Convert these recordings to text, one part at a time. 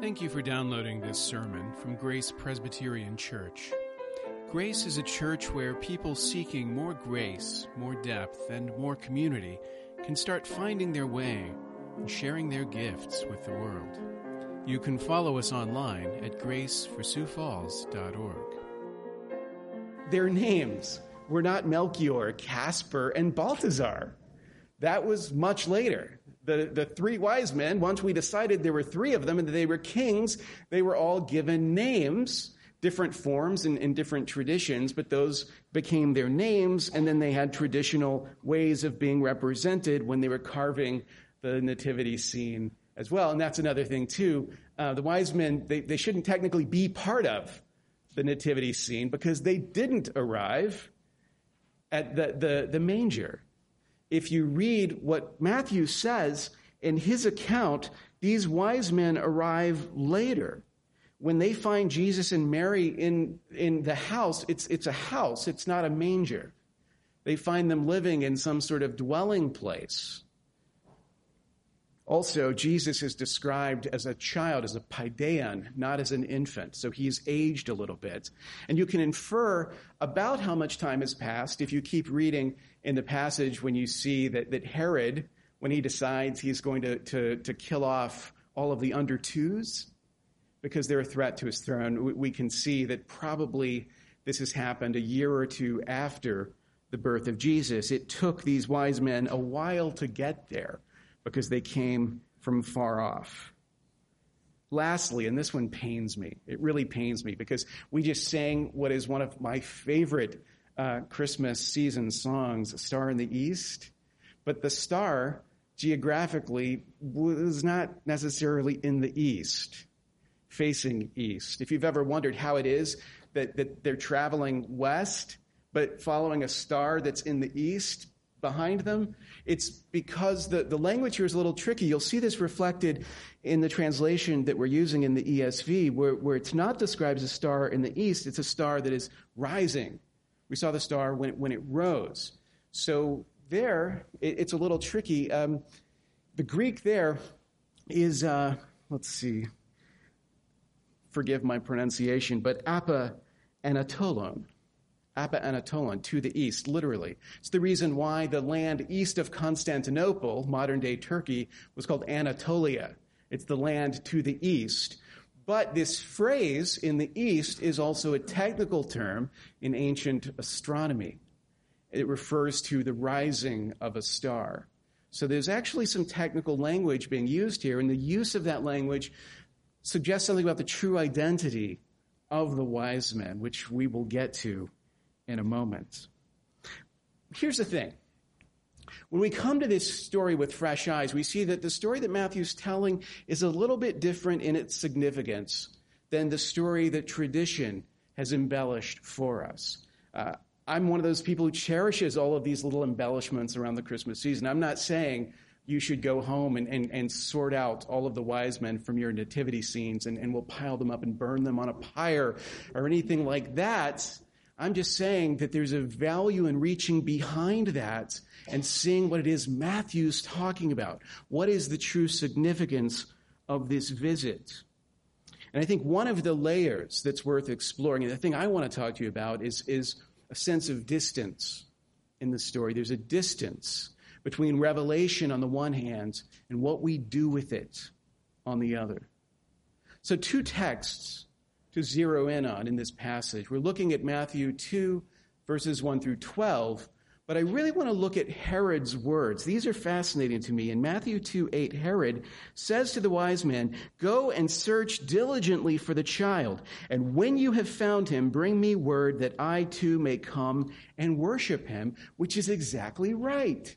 Thank you for downloading this sermon from Grace Presbyterian Church. Grace is a church where people seeking more grace, more depth, and more community can start finding their way and sharing their gifts with the world. You can follow us online at graceforsiouxfalls.org. Their names were not Melchior, Caspar, and Balthazar. That was much later. The, the three wise men, once we decided there were three of them and that they were kings, they were all given names, different forms and, and different traditions, but those became their names, and then they had traditional ways of being represented when they were carving the nativity scene as well. And that's another thing, too. Uh, the wise men, they, they shouldn't technically be part of the nativity scene because they didn't arrive at the, the, the manger if you read what Matthew says in his account, these wise men arrive later. When they find Jesus and Mary in, in the house, it's, it's a house, it's not a manger. They find them living in some sort of dwelling place. Also, Jesus is described as a child, as a paideon, not as an infant. So he's aged a little bit. And you can infer about how much time has passed if you keep reading in the passage when you see that, that Herod, when he decides he's going to, to, to kill off all of the under twos because they're a threat to his throne, we, we can see that probably this has happened a year or two after the birth of Jesus. It took these wise men a while to get there because they came from far off. Lastly, and this one pains me, it really pains me because we just sang what is one of my favorite uh, Christmas season songs, Star in the East. But the star, geographically, was not necessarily in the east, facing east. If you've ever wondered how it is that, that they're traveling west, but following a star that's in the east, behind them. It's because the, the language here is a little tricky. You'll see this reflected in the translation that we're using in the ESV, where, where it's not described as a star in the east, it's a star that is rising. We saw the star when when it rose. So there, it, it's a little tricky. Um, the Greek there is, uh, let's see, forgive my pronunciation, but apa anatolon. Apa Anatolon, to the east, literally. It's the reason why the land east of Constantinople, modern day Turkey, was called Anatolia. It's the land to the east. But this phrase in the east is also a technical term in ancient astronomy. It refers to the rising of a star. So there's actually some technical language being used here, and the use of that language suggests something about the true identity of the wise men, which we will get to in a moment. Here's the thing. When we come to this story with fresh eyes, we see that the story that Matthew's telling is a little bit different in its significance than the story that tradition has embellished for us. Uh, I'm one of those people who cherishes all of these little embellishments around the Christmas season. I'm not saying you should go home and, and, and sort out all of the wise men from your nativity scenes and, and we'll pile them up and burn them on a pyre or anything like that. I'm just saying that there's a value in reaching behind that and seeing what it is Matthew's talking about. What is the true significance of this visit? And I think one of the layers that's worth exploring, and the thing I want to talk to you about, is, is a sense of distance in the story. There's a distance between revelation on the one hand and what we do with it on the other. So, two texts to zero in on in this passage. We're looking at Matthew 2, verses 1 through 12, but I really want to look at Herod's words. These are fascinating to me. In Matthew 2, 8, Herod says to the wise men, Go and search diligently for the child, and when you have found him, bring me word that I too may come and worship him, which is exactly right.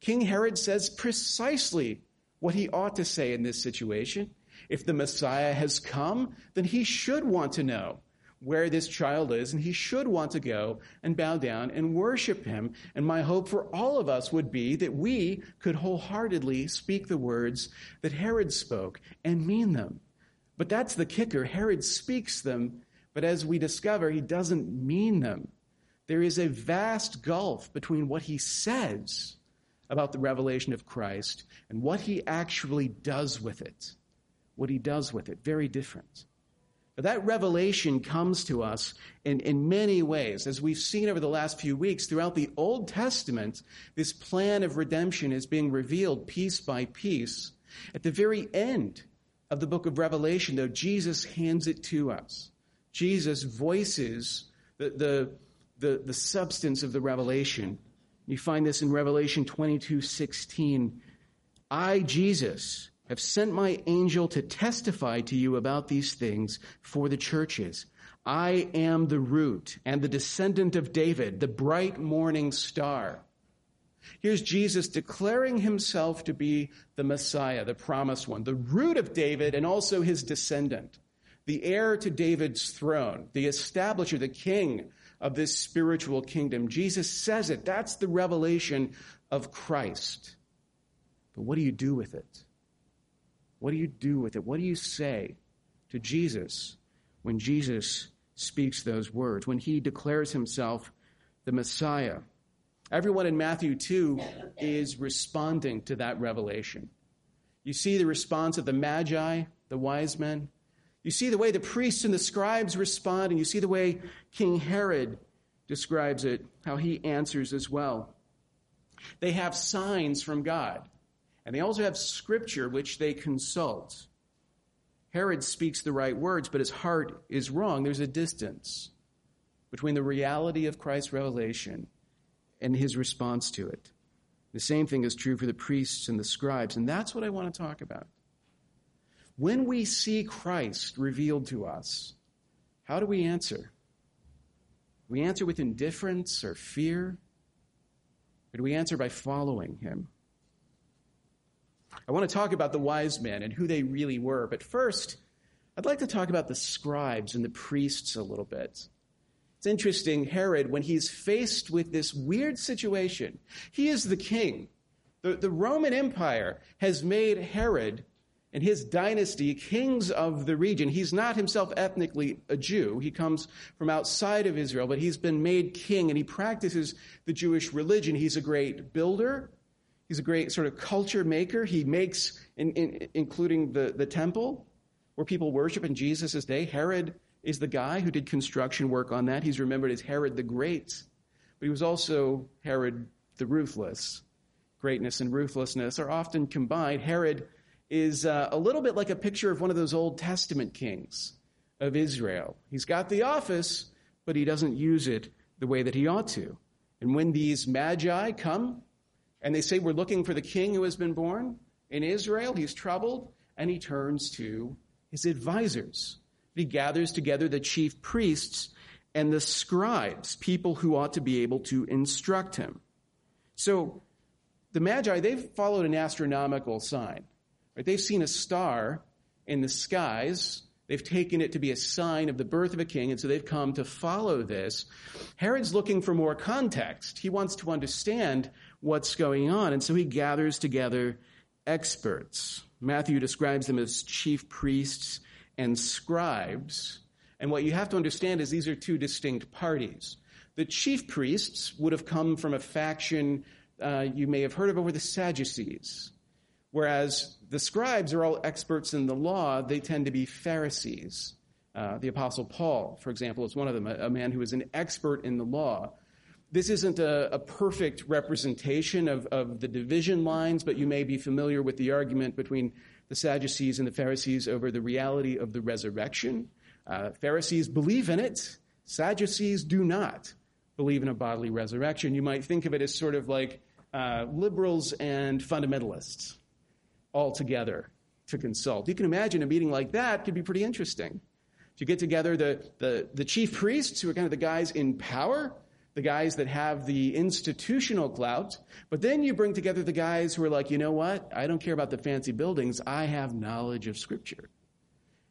King Herod says precisely what he ought to say in this situation. If the Messiah has come, then he should want to know where this child is, and he should want to go and bow down and worship him. And my hope for all of us would be that we could wholeheartedly speak the words that Herod spoke and mean them. But that's the kicker. Herod speaks them, but as we discover, he doesn't mean them. There is a vast gulf between what he says about the revelation of Christ and what he actually does with it what he does with it. Very different. But that revelation comes to us in, in many ways. As we've seen over the last few weeks, throughout the Old Testament, this plan of redemption is being revealed piece by piece. At the very end of the book of Revelation, though, Jesus hands it to us. Jesus voices the, the, the, the substance of the revelation. You find this in Revelation 22 16. I, Jesus, have sent my angel to testify to you about these things for the churches. I am the root and the descendant of David, the bright morning star. Here's Jesus declaring himself to be the Messiah, the promised one, the root of David and also his descendant, the heir to David's throne, the establisher, the king of this spiritual kingdom. Jesus says it. That's the revelation of Christ. But what do you do with it? What do you do with it? What do you say to Jesus when Jesus speaks those words, when he declares himself the Messiah? Everyone in Matthew 2 is responding to that revelation. You see the response of the Magi, the wise men. You see the way the priests and the scribes respond, and you see the way King Herod describes it, how he answers as well. They have signs from God. And they also have scripture which they consult. Herod speaks the right words, but his heart is wrong. There's a distance between the reality of Christ's revelation and his response to it. The same thing is true for the priests and the scribes, and that's what I want to talk about. When we see Christ revealed to us, how do we answer? we answer with indifference or fear? Or do we answer by following him? I want to talk about the wise men and who they really were. But first, I'd like to talk about the scribes and the priests a little bit. It's interesting, Herod, when he's faced with this weird situation, he is the king. The, the Roman Empire has made Herod and his dynasty kings of the region. He's not himself ethnically a Jew. He comes from outside of Israel, but he's been made king and he practices the Jewish religion. He's a great builder. He's a great sort of culture maker. He makes, in, in, including the, the temple where people worship in Jesus' day. Herod is the guy who did construction work on that. He's remembered as Herod the Great. But he was also Herod the Ruthless. Greatness and ruthlessness are often combined. Herod is uh, a little bit like a picture of one of those Old Testament kings of Israel. He's got the office, but he doesn't use it the way that he ought to. And when these magi come and they say, We're looking for the king who has been born in Israel. He's troubled, and he turns to his advisors. He gathers together the chief priests and the scribes, people who ought to be able to instruct him. So the Magi, they've followed an astronomical sign. Right? They've seen a star in the skies. They've taken it to be a sign of the birth of a king, and so they've come to follow this. Herod's looking for more context. He wants to understand what's going on. And so he gathers together experts. Matthew describes them as chief priests and scribes. And what you have to understand is these are two distinct parties. The chief priests would have come from a faction uh, you may have heard of over the Sadducees, whereas the scribes are all experts in the law. They tend to be Pharisees. Uh, the Apostle Paul, for example, is one of them, a, a man who is an expert in the law. This isn't a, a perfect representation of, of the division lines, but you may be familiar with the argument between the Sadducees and the Pharisees over the reality of the resurrection. Uh, Pharisees believe in it, Sadducees do not believe in a bodily resurrection. You might think of it as sort of like uh, liberals and fundamentalists all together to consult. You can imagine a meeting like that could be pretty interesting. If you get together the, the, the chief priests, who are kind of the guys in power, the guys that have the institutional clout, but then you bring together the guys who are like, you know what? I don't care about the fancy buildings. I have knowledge of Scripture.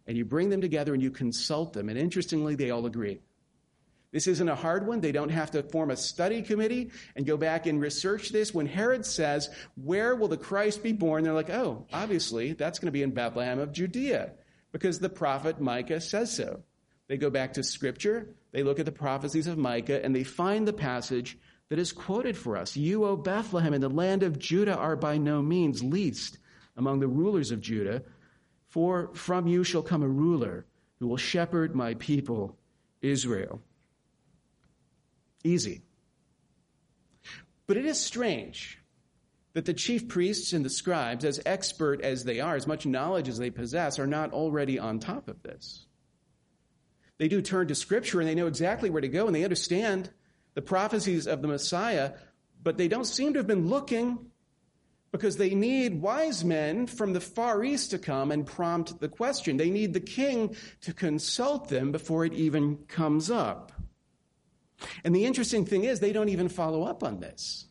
And you bring them together and you consult them. And interestingly, they all agree. This isn't a hard one. They don't have to form a study committee and go back and research this. When Herod says, Where will the Christ be born? They're like, Oh, obviously, that's going to be in Bethlehem of Judea because the prophet Micah says so. They go back to Scripture, they look at the prophecies of Micah, and they find the passage that is quoted for us. You, O Bethlehem, in the land of Judah, are by no means least among the rulers of Judah, For from you shall come a ruler who will shepherd my people, Israel. Easy. But it is strange that the chief priests and the scribes, as expert as they are, as much knowledge as they possess, are not already on top of this. They do turn to Scripture and they know exactly where to go and they understand the prophecies of the Messiah, but they don't seem to have been looking because they need wise men from the Far East to come and prompt the question. They need the king to consult them before it even comes up. And the interesting thing is, they don't even follow up on this.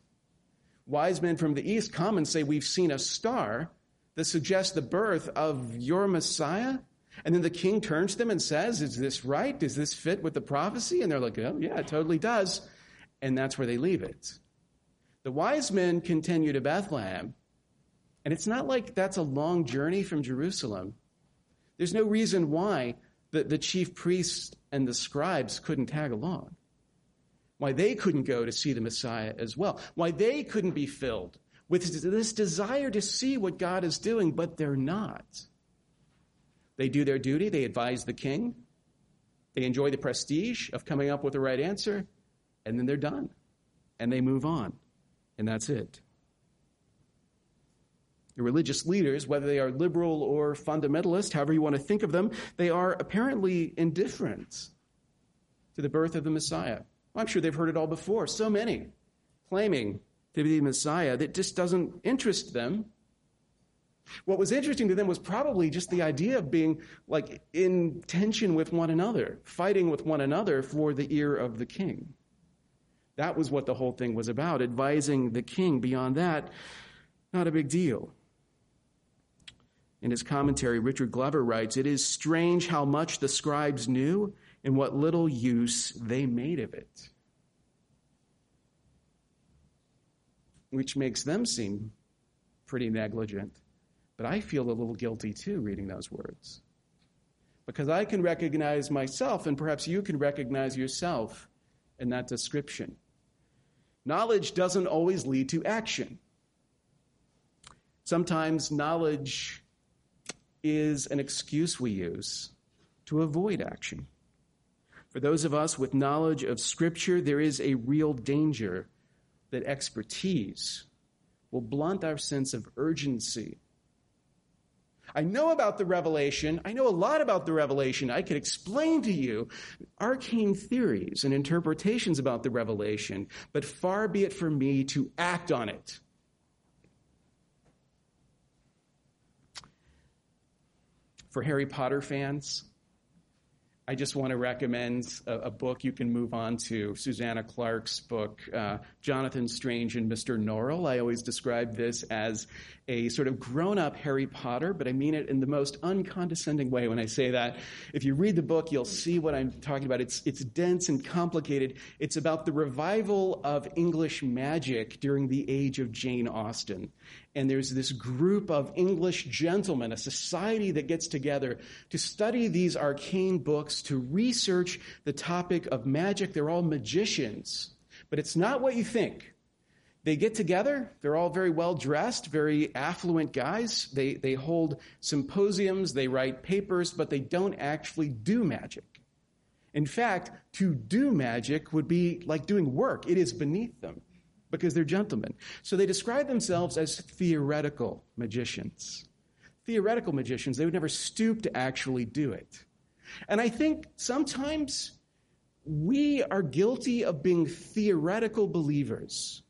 Wise men from the East come and say, We've seen a star that suggests the birth of your Messiah. And then the king turns to them and says, Is this right? Does this fit with the prophecy? And they're like, Oh, yeah, it totally does. And that's where they leave it. The wise men continue to Bethlehem. And it's not like that's a long journey from Jerusalem. There's no reason why the, the chief priests and the scribes couldn't tag along. Why they couldn't go to see the Messiah as well. Why they couldn't be filled with this desire to see what God is doing, but they're not. They do their duty, they advise the king, they enjoy the prestige of coming up with the right answer, and then they're done. And they move on. And that's it. The religious leaders, whether they are liberal or fundamentalist, however you want to think of them, they are apparently indifferent to the birth of the Messiah. Well, I'm sure they've heard it all before. So many claiming to be the Messiah that just doesn't interest them. What was interesting to them was probably just the idea of being like in tension with one another, fighting with one another for the ear of the king. That was what the whole thing was about, advising the king. Beyond that, not a big deal. In his commentary, Richard Glover writes It is strange how much the scribes knew and what little use they made of it. Which makes them seem pretty negligent. But I feel a little guilty too reading those words. Because I can recognize myself, and perhaps you can recognize yourself in that description. Knowledge doesn't always lead to action. Sometimes knowledge is an excuse we use to avoid action. For those of us with knowledge of Scripture, there is a real danger that expertise will blunt our sense of urgency I know about the revelation. I know a lot about the revelation. I could explain to you arcane theories and interpretations about the revelation, but far be it from me to act on it. For Harry Potter fans, I just want to recommend a, a, book you can move on to Susanna Clarke's book, uh, Jonathan Strange and Mr. Norrell. I always describe this as a sort of grown up Harry Potter, but I mean it in the most uncondescending way when I say that. If you read the book, you'll see what I'm talking about. It's, it's dense and complicated. It's about the revival of English magic during the age of Jane Austen and there's this group of English gentlemen, a society that gets together to study these arcane books, to research the topic of magic. They're all magicians, but it's not what you think. They get together, they're all very well dressed, very affluent guys. They, they hold symposiums, they write papers, but they don't actually do magic. In fact, to do magic would be like doing work, it is beneath them because they're gentlemen. So they describe themselves as theoretical magicians. Theoretical magicians, they would never stoop to actually do it. And I think sometimes we are guilty of being theoretical believers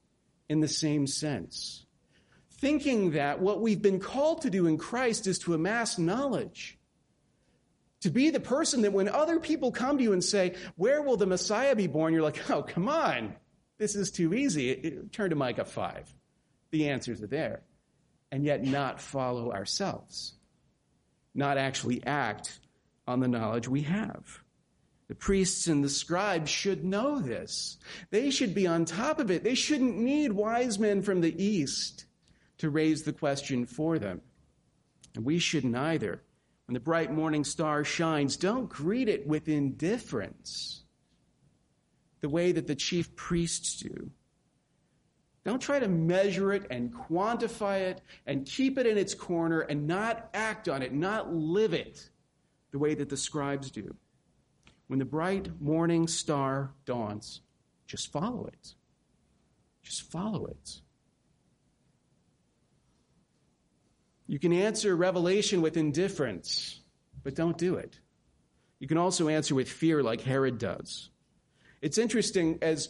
in the same sense. Thinking that what we've been called to do in Christ is to amass knowledge. To be the person that when other people come to you and say, Where will the Messiah be born? You're like, Oh, come on. This is too easy. Turn to Micah 5. The answers are there. And yet not follow ourselves. Not actually act on the knowledge we have. The priests and the scribes should know this. They should be on top of it. They shouldn't need wise men from the east to raise the question for them. And we shouldn't either. When the bright morning star shines, don't greet it with indifference the way that the chief priests do. Don't try to measure it and quantify it and keep it in its corner and not act on it, not live it the way that the scribes do. When the bright morning star dawns, just follow it. Just follow it. You can answer revelation with indifference, but don't do it. You can also answer with fear, like Herod does. It's interesting, as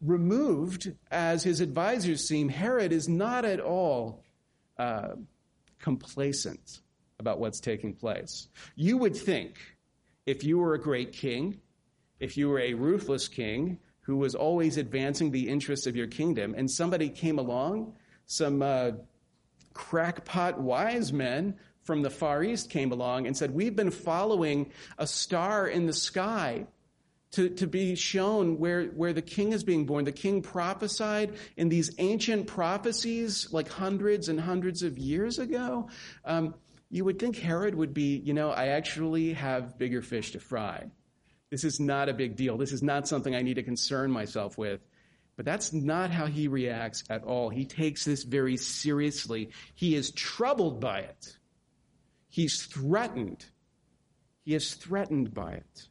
removed as his advisors seem, Herod is not at all uh, complacent about what's taking place. You would think if you were a great king, if you were a ruthless king who was always advancing the interests of your kingdom, and somebody came along, some uh, crackpot wise men from the Far East came along and said, We've been following a star in the sky to, to be shown where, where the king is being born. The king prophesied in these ancient prophecies like hundreds and hundreds of years ago. Um, you would think Herod would be, you know, I actually have bigger fish to fry. This is not a big deal. This is not something I need to concern myself with. But that's not how he reacts at all. He takes this very seriously. He is troubled by it. He's threatened. He is threatened by it.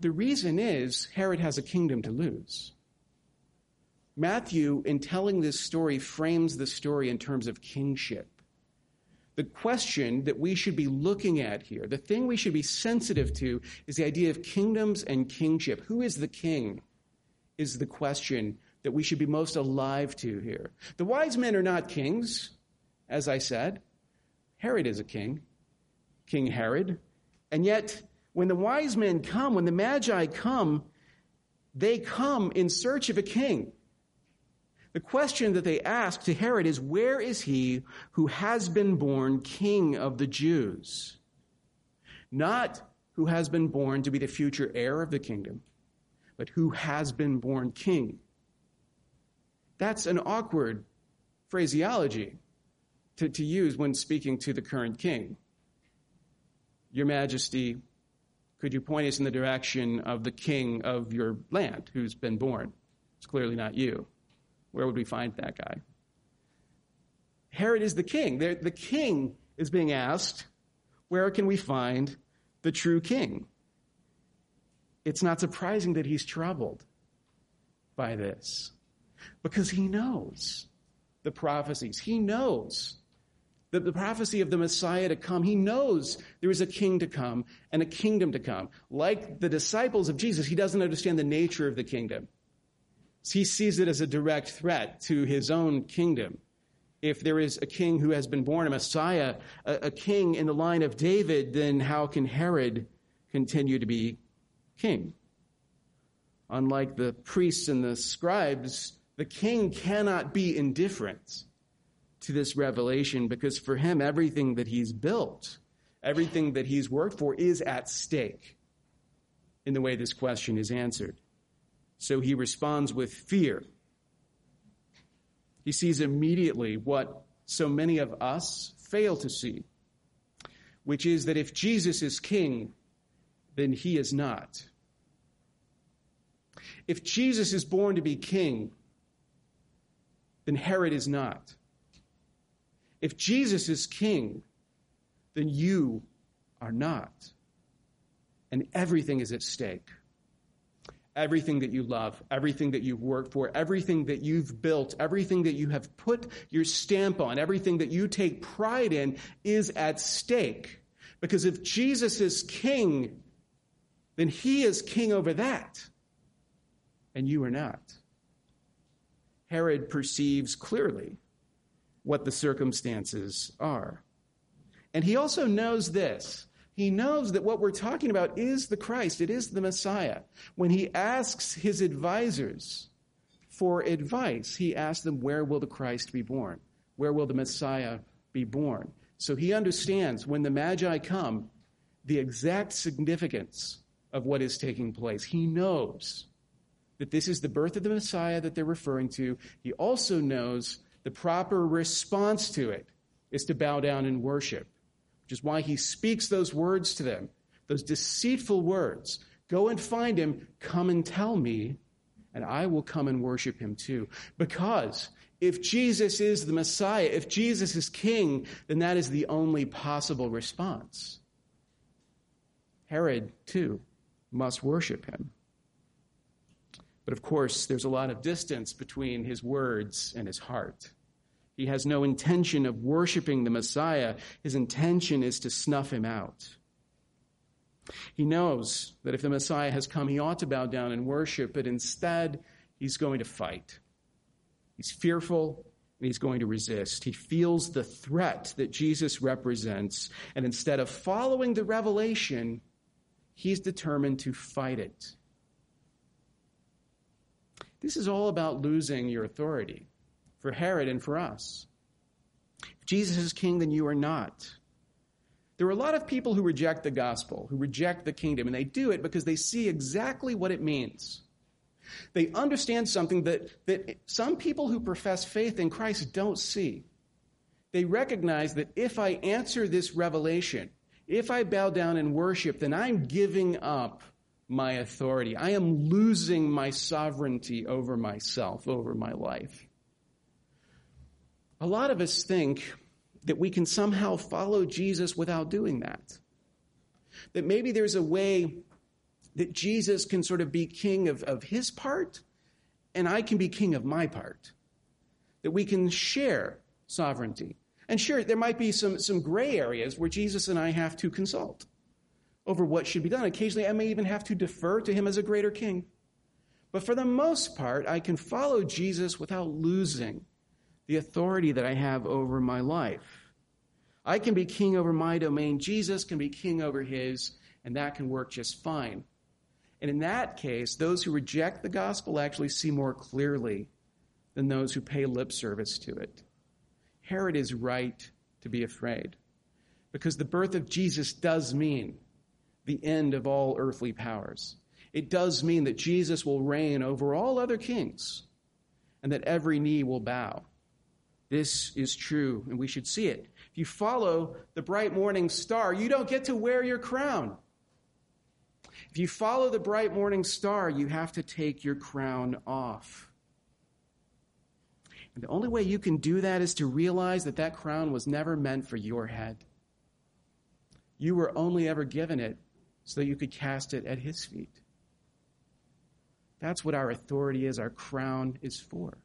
The reason is Herod has a kingdom to lose. Matthew, in telling this story, frames the story in terms of kingship. The question that we should be looking at here, the thing we should be sensitive to, is the idea of kingdoms and kingship. Who is the king? Is the question that we should be most alive to here. The wise men are not kings, as I said. Herod is a king, King Herod. And yet, when the wise men come, when the magi come, they come in search of a king. The question that they ask to Herod is Where is he who has been born king of the Jews? Not who has been born to be the future heir of the kingdom, but who has been born king. That's an awkward phraseology to, to use when speaking to the current king. Your Majesty, could you point us in the direction of the king of your land who's been born? It's clearly not you. Where would we find that guy? Herod is the king. The king is being asked, where can we find the true king? It's not surprising that he's troubled by this because he knows the prophecies. He knows the, the prophecy of the Messiah to come. He knows there is a king to come and a kingdom to come. Like the disciples of Jesus, he doesn't understand the nature of the kingdom. He sees it as a direct threat to his own kingdom. If there is a king who has been born, a Messiah, a, a king in the line of David, then how can Herod continue to be king? Unlike the priests and the scribes, the king cannot be indifferent to this revelation because for him, everything that he's built, everything that he's worked for is at stake in the way this question is answered. So he responds with fear. He sees immediately what so many of us fail to see, which is that if Jesus is king, then he is not. If Jesus is born to be king, then Herod is not. If Jesus is king, then you are not. And everything is at stake everything that you love, everything that you've worked for, everything that you've built, everything that you have put your stamp on, everything that you take pride in is at stake. Because if Jesus is king, then he is king over that, and you are not. Herod perceives clearly what the circumstances are. And he also knows this he knows that what we're talking about is the Christ, it is the Messiah. When he asks his advisors for advice, he asks them, Where will the Christ be born? Where will the Messiah be born? So he understands when the Magi come the exact significance of what is taking place. He knows that this is the birth of the Messiah that they're referring to. He also knows the proper response to it is to bow down and worship which is why he speaks those words to them, those deceitful words. Go and find him, come and tell me and I will come and worship him too. Because if Jesus is the Messiah, if Jesus is king, then that is the only possible response. Herod, too, must worship him. But of course, there's a lot of distance between his words and his heart. He has no intention of worshiping the Messiah. His intention is to snuff him out. He knows that if the Messiah has come, he ought to bow down and worship, but instead, he's going to fight. He's fearful and he's going to resist. He feels the threat that Jesus represents, and instead of following the revelation, he's determined to fight it. This is all about losing your authority for Herod and for us. If Jesus is king, then you are not. There are a lot of people who reject the gospel, who reject the kingdom, and they do it because they see exactly what it means. They understand something that, that some people who profess faith in Christ don't see. They recognize that if I answer this revelation, if I bow down and worship, then I'm giving up my authority. I am losing my sovereignty over myself, over my life. A lot of us think that we can somehow follow Jesus without doing that. That maybe there's a way that Jesus can sort of be king of, of his part and I can be king of my part. That we can share sovereignty. And sure, there might be some, some gray areas where Jesus and I have to consult over what should be done. Occasionally, I may even have to defer to him as a greater king. But for the most part, I can follow Jesus without losing the authority that I have over my life. I can be king over my domain. Jesus can be king over his, and that can work just fine. And in that case, those who reject the gospel actually see more clearly than those who pay lip service to it. Herod is right to be afraid because the birth of Jesus does mean the end of all earthly powers. It does mean that Jesus will reign over all other kings and that every knee will bow. This is true, and we should see it. If you follow the bright morning star, you don't get to wear your crown. If you follow the bright morning star, you have to take your crown off. And the only way you can do that is to realize that that crown was never meant for your head. You were only ever given it so that you could cast it at his feet. That's what our authority is, our crown is for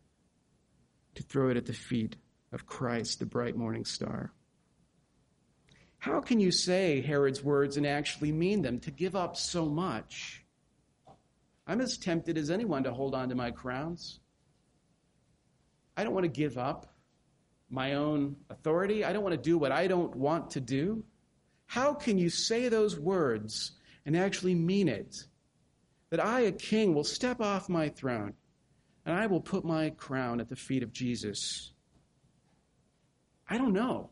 to throw it at the feet of Christ, the bright morning star. How can you say Herod's words and actually mean them, to give up so much? I'm as tempted as anyone to hold on to my crowns. I don't want to give up my own authority. I don't want to do what I don't want to do. How can you say those words and actually mean it? That I, a king, will step off my throne and I will put my crown at the feet of Jesus. I don't know.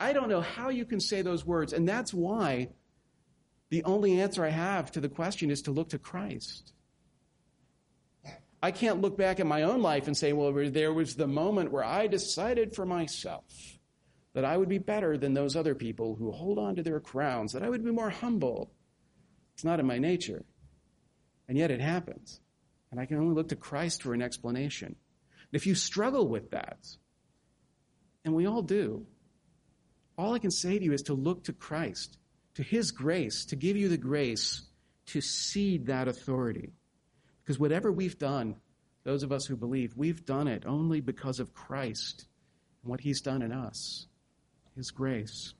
I don't know how you can say those words. And that's why the only answer I have to the question is to look to Christ. I can't look back at my own life and say, well, there was the moment where I decided for myself that I would be better than those other people who hold on to their crowns, that I would be more humble. It's not in my nature. And yet it happens. And I can only look to Christ for an explanation. If you struggle with that, and we all do, all I can say to you is to look to Christ, to His grace, to give you the grace to cede that authority. Because whatever we've done, those of us who believe, we've done it only because of Christ and what He's done in us, His grace.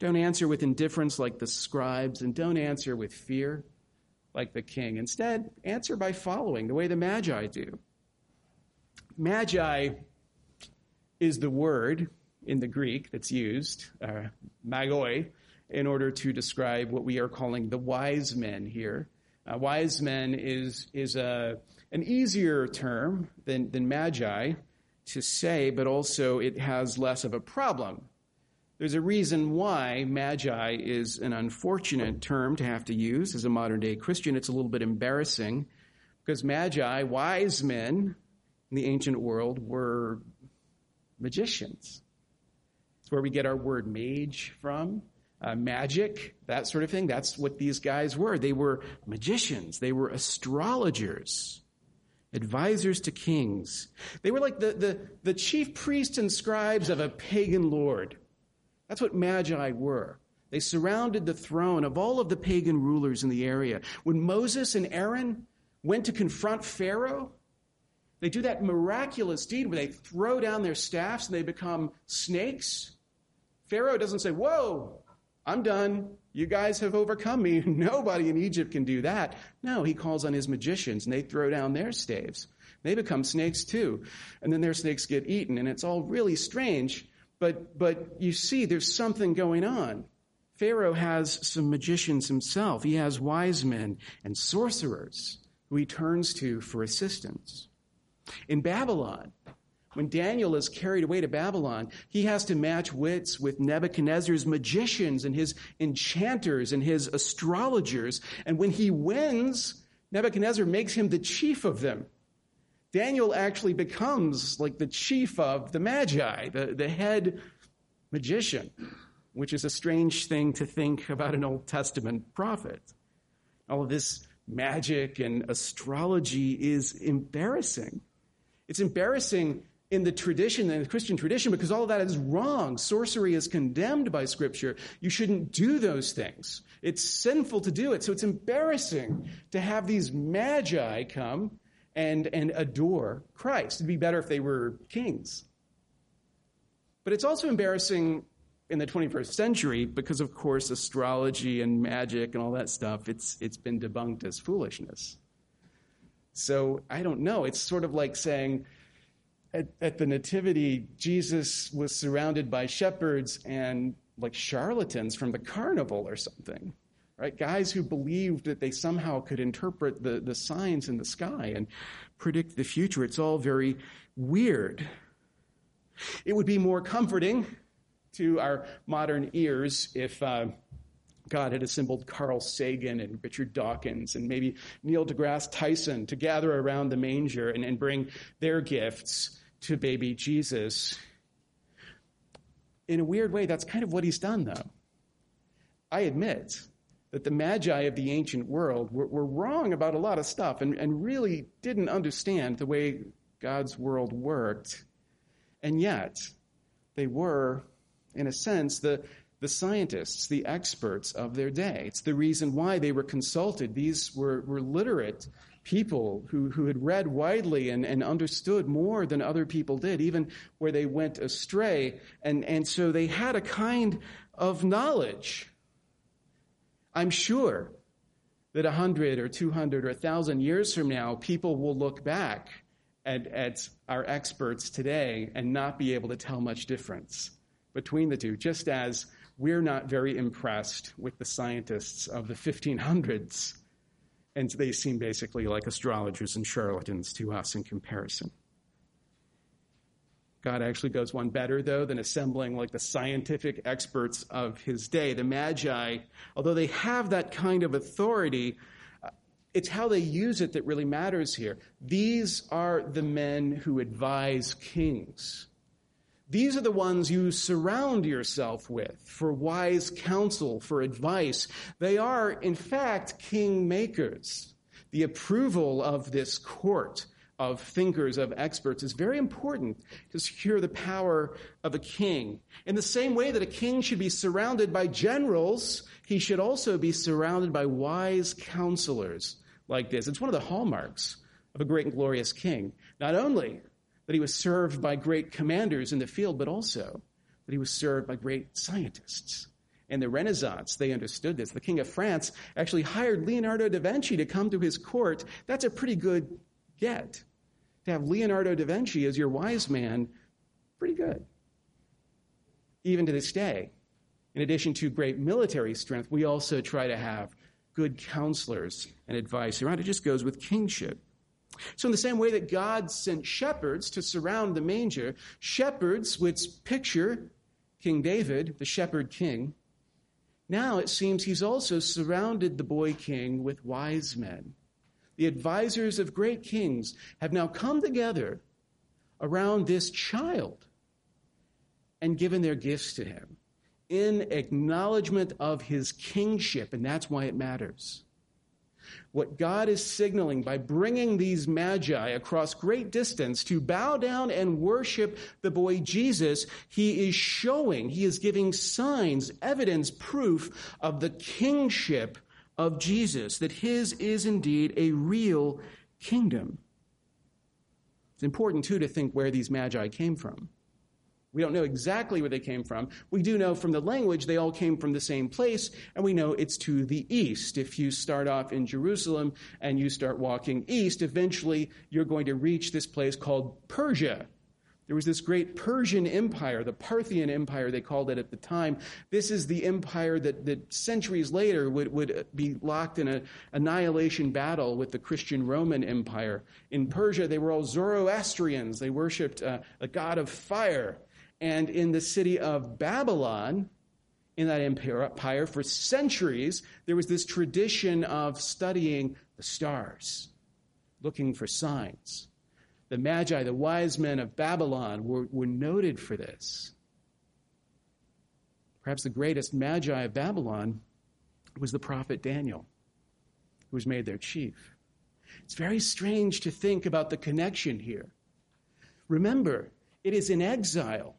Don't answer with indifference like the scribes, and don't answer with fear like the king. Instead, answer by following the way the Magi do. Magi is the word in the Greek that's used, uh, magoi, in order to describe what we are calling the wise men here. Uh, wise men is, is a, an easier term than, than magi to say, but also it has less of a problem. There's a reason why magi is an unfortunate term to have to use as a modern day Christian. It's a little bit embarrassing because magi, wise men in the ancient world, were magicians. It's where we get our word mage from. uh, magic, that sort of thing. That's what these guys were. They were magicians, they were astrologers, advisors to kings. They were like the, the, the chief priests and scribes of a pagan lord. That's what magi were. They surrounded the throne of all of the pagan rulers in the area. When Moses and Aaron went to confront Pharaoh, they do that miraculous deed where they throw down their staffs and they become snakes. Pharaoh doesn't say, Whoa, I'm done. You guys have overcome me. Nobody in Egypt can do that. No, he calls on his magicians and they throw down their staves. They become snakes too. And then their snakes get eaten. And it's all really strange. But, but you see, there's something going on. Pharaoh has some magicians himself. He has wise men and sorcerers who he turns to for assistance. In Babylon, when Daniel is carried away to Babylon, he has to match wits with Nebuchadnezzar's magicians and his enchanters and his astrologers. And when he wins, Nebuchadnezzar makes him the chief of them. Daniel actually becomes like the chief of the Magi, the, the head magician, which is a strange thing to think about an Old Testament prophet. All of this magic and astrology is embarrassing. It's embarrassing in the tradition, in the Christian tradition, because all of that is wrong. Sorcery is condemned by Scripture. You shouldn't do those things. It's sinful to do it. So it's embarrassing to have these magi come and, and adore Christ. It'd be better if they were kings. But it's also embarrassing in the 21st century because, of course, astrology and magic and all that stuff, it's, it's been debunked as foolishness. So I don't know. It's sort of like saying, at, at the Nativity, Jesus was surrounded by shepherds and like charlatans from the carnival or something, right? Guys who believed that they somehow could interpret the, the signs in the sky and predict the future. It's all very weird. It would be more comforting to our modern ears if uh, God had assembled Carl Sagan and Richard Dawkins and maybe Neil deGrasse Tyson to gather around the manger and, and bring their gifts to baby Jesus. In a weird way, that's kind of what he's done, though. I admit that the magi of the ancient world were, were wrong about a lot of stuff and, and really didn't understand the way God's world worked. And yet, they were, in a sense, the, the scientists, the experts of their day. It's the reason why they were consulted. These were, were literate people who, who had read widely and, and understood more than other people did, even where they went astray. And, and so they had a kind of knowledge. I'm sure that hundred or two hundred or thousand years from now, people will look back at, at our experts today and not be able to tell much difference between the two, just as we're not very impressed with the scientists of the 1500s and they seem basically like astrologers and charlatans to us in comparison. God actually goes one better, though, than assembling like the scientific experts of his day. The Magi, although they have that kind of authority, uh, it's how they use it that really matters here. These are the men who advise kings. These are the ones you surround yourself with for wise counsel, for advice. They are, in fact, king makers. The approval of this court of thinkers, of experts, is very important to secure the power of a king. In the same way that a king should be surrounded by generals, he should also be surrounded by wise counselors like this. It's one of the hallmarks of a great and glorious king. Not only that he was served by great commanders in the field, but also that he was served by great scientists. In the Renaissance, they understood this. The King of France actually hired Leonardo da Vinci to come to his court. That's a pretty good get. To have Leonardo da Vinci as your wise man, pretty good. Even to this day, in addition to great military strength, we also try to have good counselors and advice around. It just goes with kingship. So, in the same way that God sent shepherds to surround the manger, shepherds, which picture King David, the shepherd king, now it seems he's also surrounded the boy king with wise men. The advisors of great kings have now come together around this child and given their gifts to him. in acknowledgement of his kingship, and that's why it matters. What God is signaling by bringing these magi across great distance to bow down and worship the boy Jesus, he is showing, he is giving signs, evidence, proof of the kingship of Jesus, that his is indeed a real kingdom. It's important, too, to think where these magi came from. We don't know exactly where they came from. We do know from the language they all came from the same place, and we know it's to the east. If you start off in Jerusalem and you start walking east, eventually you're going to reach this place called Persia. There was this great Persian empire, the Parthian Empire, they called it at the time. This is the empire that, that centuries later would, would be locked in an annihilation battle with the Christian Roman Empire. In Persia, they were all Zoroastrians. They worshipped uh, a god of fire. And in the city of Babylon, in that empire, for centuries, there was this tradition of studying the stars, looking for signs. The Magi, the wise men of Babylon, were, were noted for this. Perhaps the greatest Magi of Babylon was the prophet Daniel, who was made their chief. It's very strange to think about the connection here. Remember, it is in exile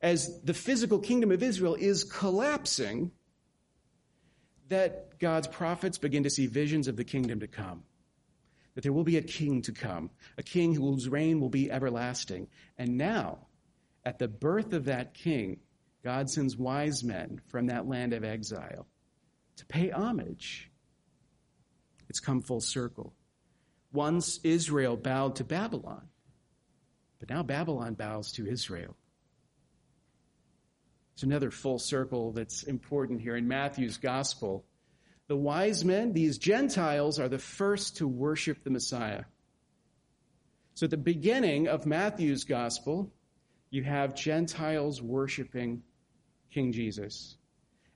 as the physical kingdom of Israel is collapsing, that God's prophets begin to see visions of the kingdom to come. That there will be a king to come, a king whose reign will be everlasting. And now, at the birth of that king, God sends wise men from that land of exile to pay homage. It's come full circle. Once Israel bowed to Babylon, but now Babylon bows to Israel. It's another full circle that's important here in Matthew's gospel. The wise men, these Gentiles, are the first to worship the Messiah. So at the beginning of Matthew's gospel, you have Gentiles worshiping King Jesus.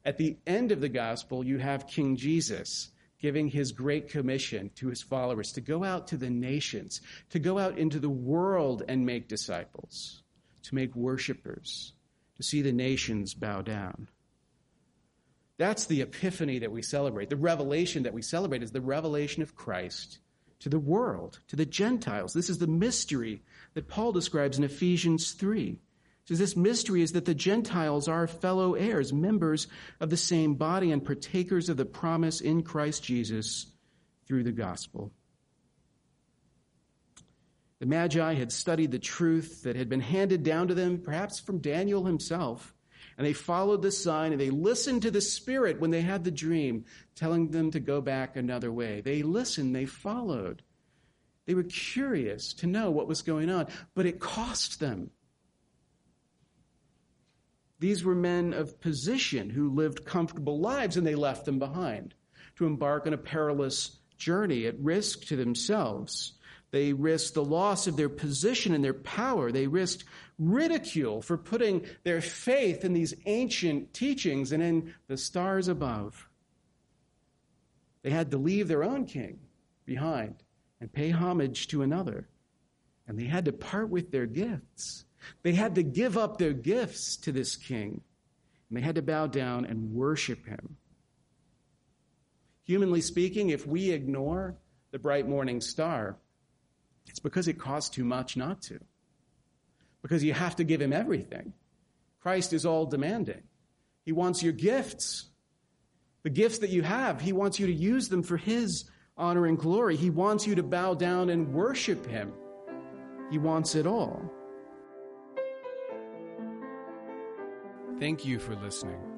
At the end of the gospel, you have King Jesus giving his great commission to his followers to go out to the nations, to go out into the world and make disciples, to make worshipers to see the nations bow down. That's the epiphany that we celebrate. The revelation that we celebrate is the revelation of Christ to the world, to the Gentiles. This is the mystery that Paul describes in Ephesians 3. So this mystery is that the Gentiles are fellow heirs, members of the same body, and partakers of the promise in Christ Jesus through the gospel. The Magi had studied the truth that had been handed down to them, perhaps from Daniel himself, and they followed the sign and they listened to the Spirit when they had the dream, telling them to go back another way. They listened, they followed. They were curious to know what was going on, but it cost them. These were men of position who lived comfortable lives and they left them behind to embark on a perilous journey at risk to themselves. They risked the loss of their position and their power. They risked ridicule for putting their faith in these ancient teachings and in the stars above. They had to leave their own king behind and pay homage to another. And they had to part with their gifts. They had to give up their gifts to this king. And they had to bow down and worship him. Humanly speaking, if we ignore the bright morning star, it's because it costs too much not to. Because you have to give him everything. Christ is all demanding. He wants your gifts. The gifts that you have, he wants you to use them for his honor and glory. He wants you to bow down and worship him. He wants it all. Thank you for listening.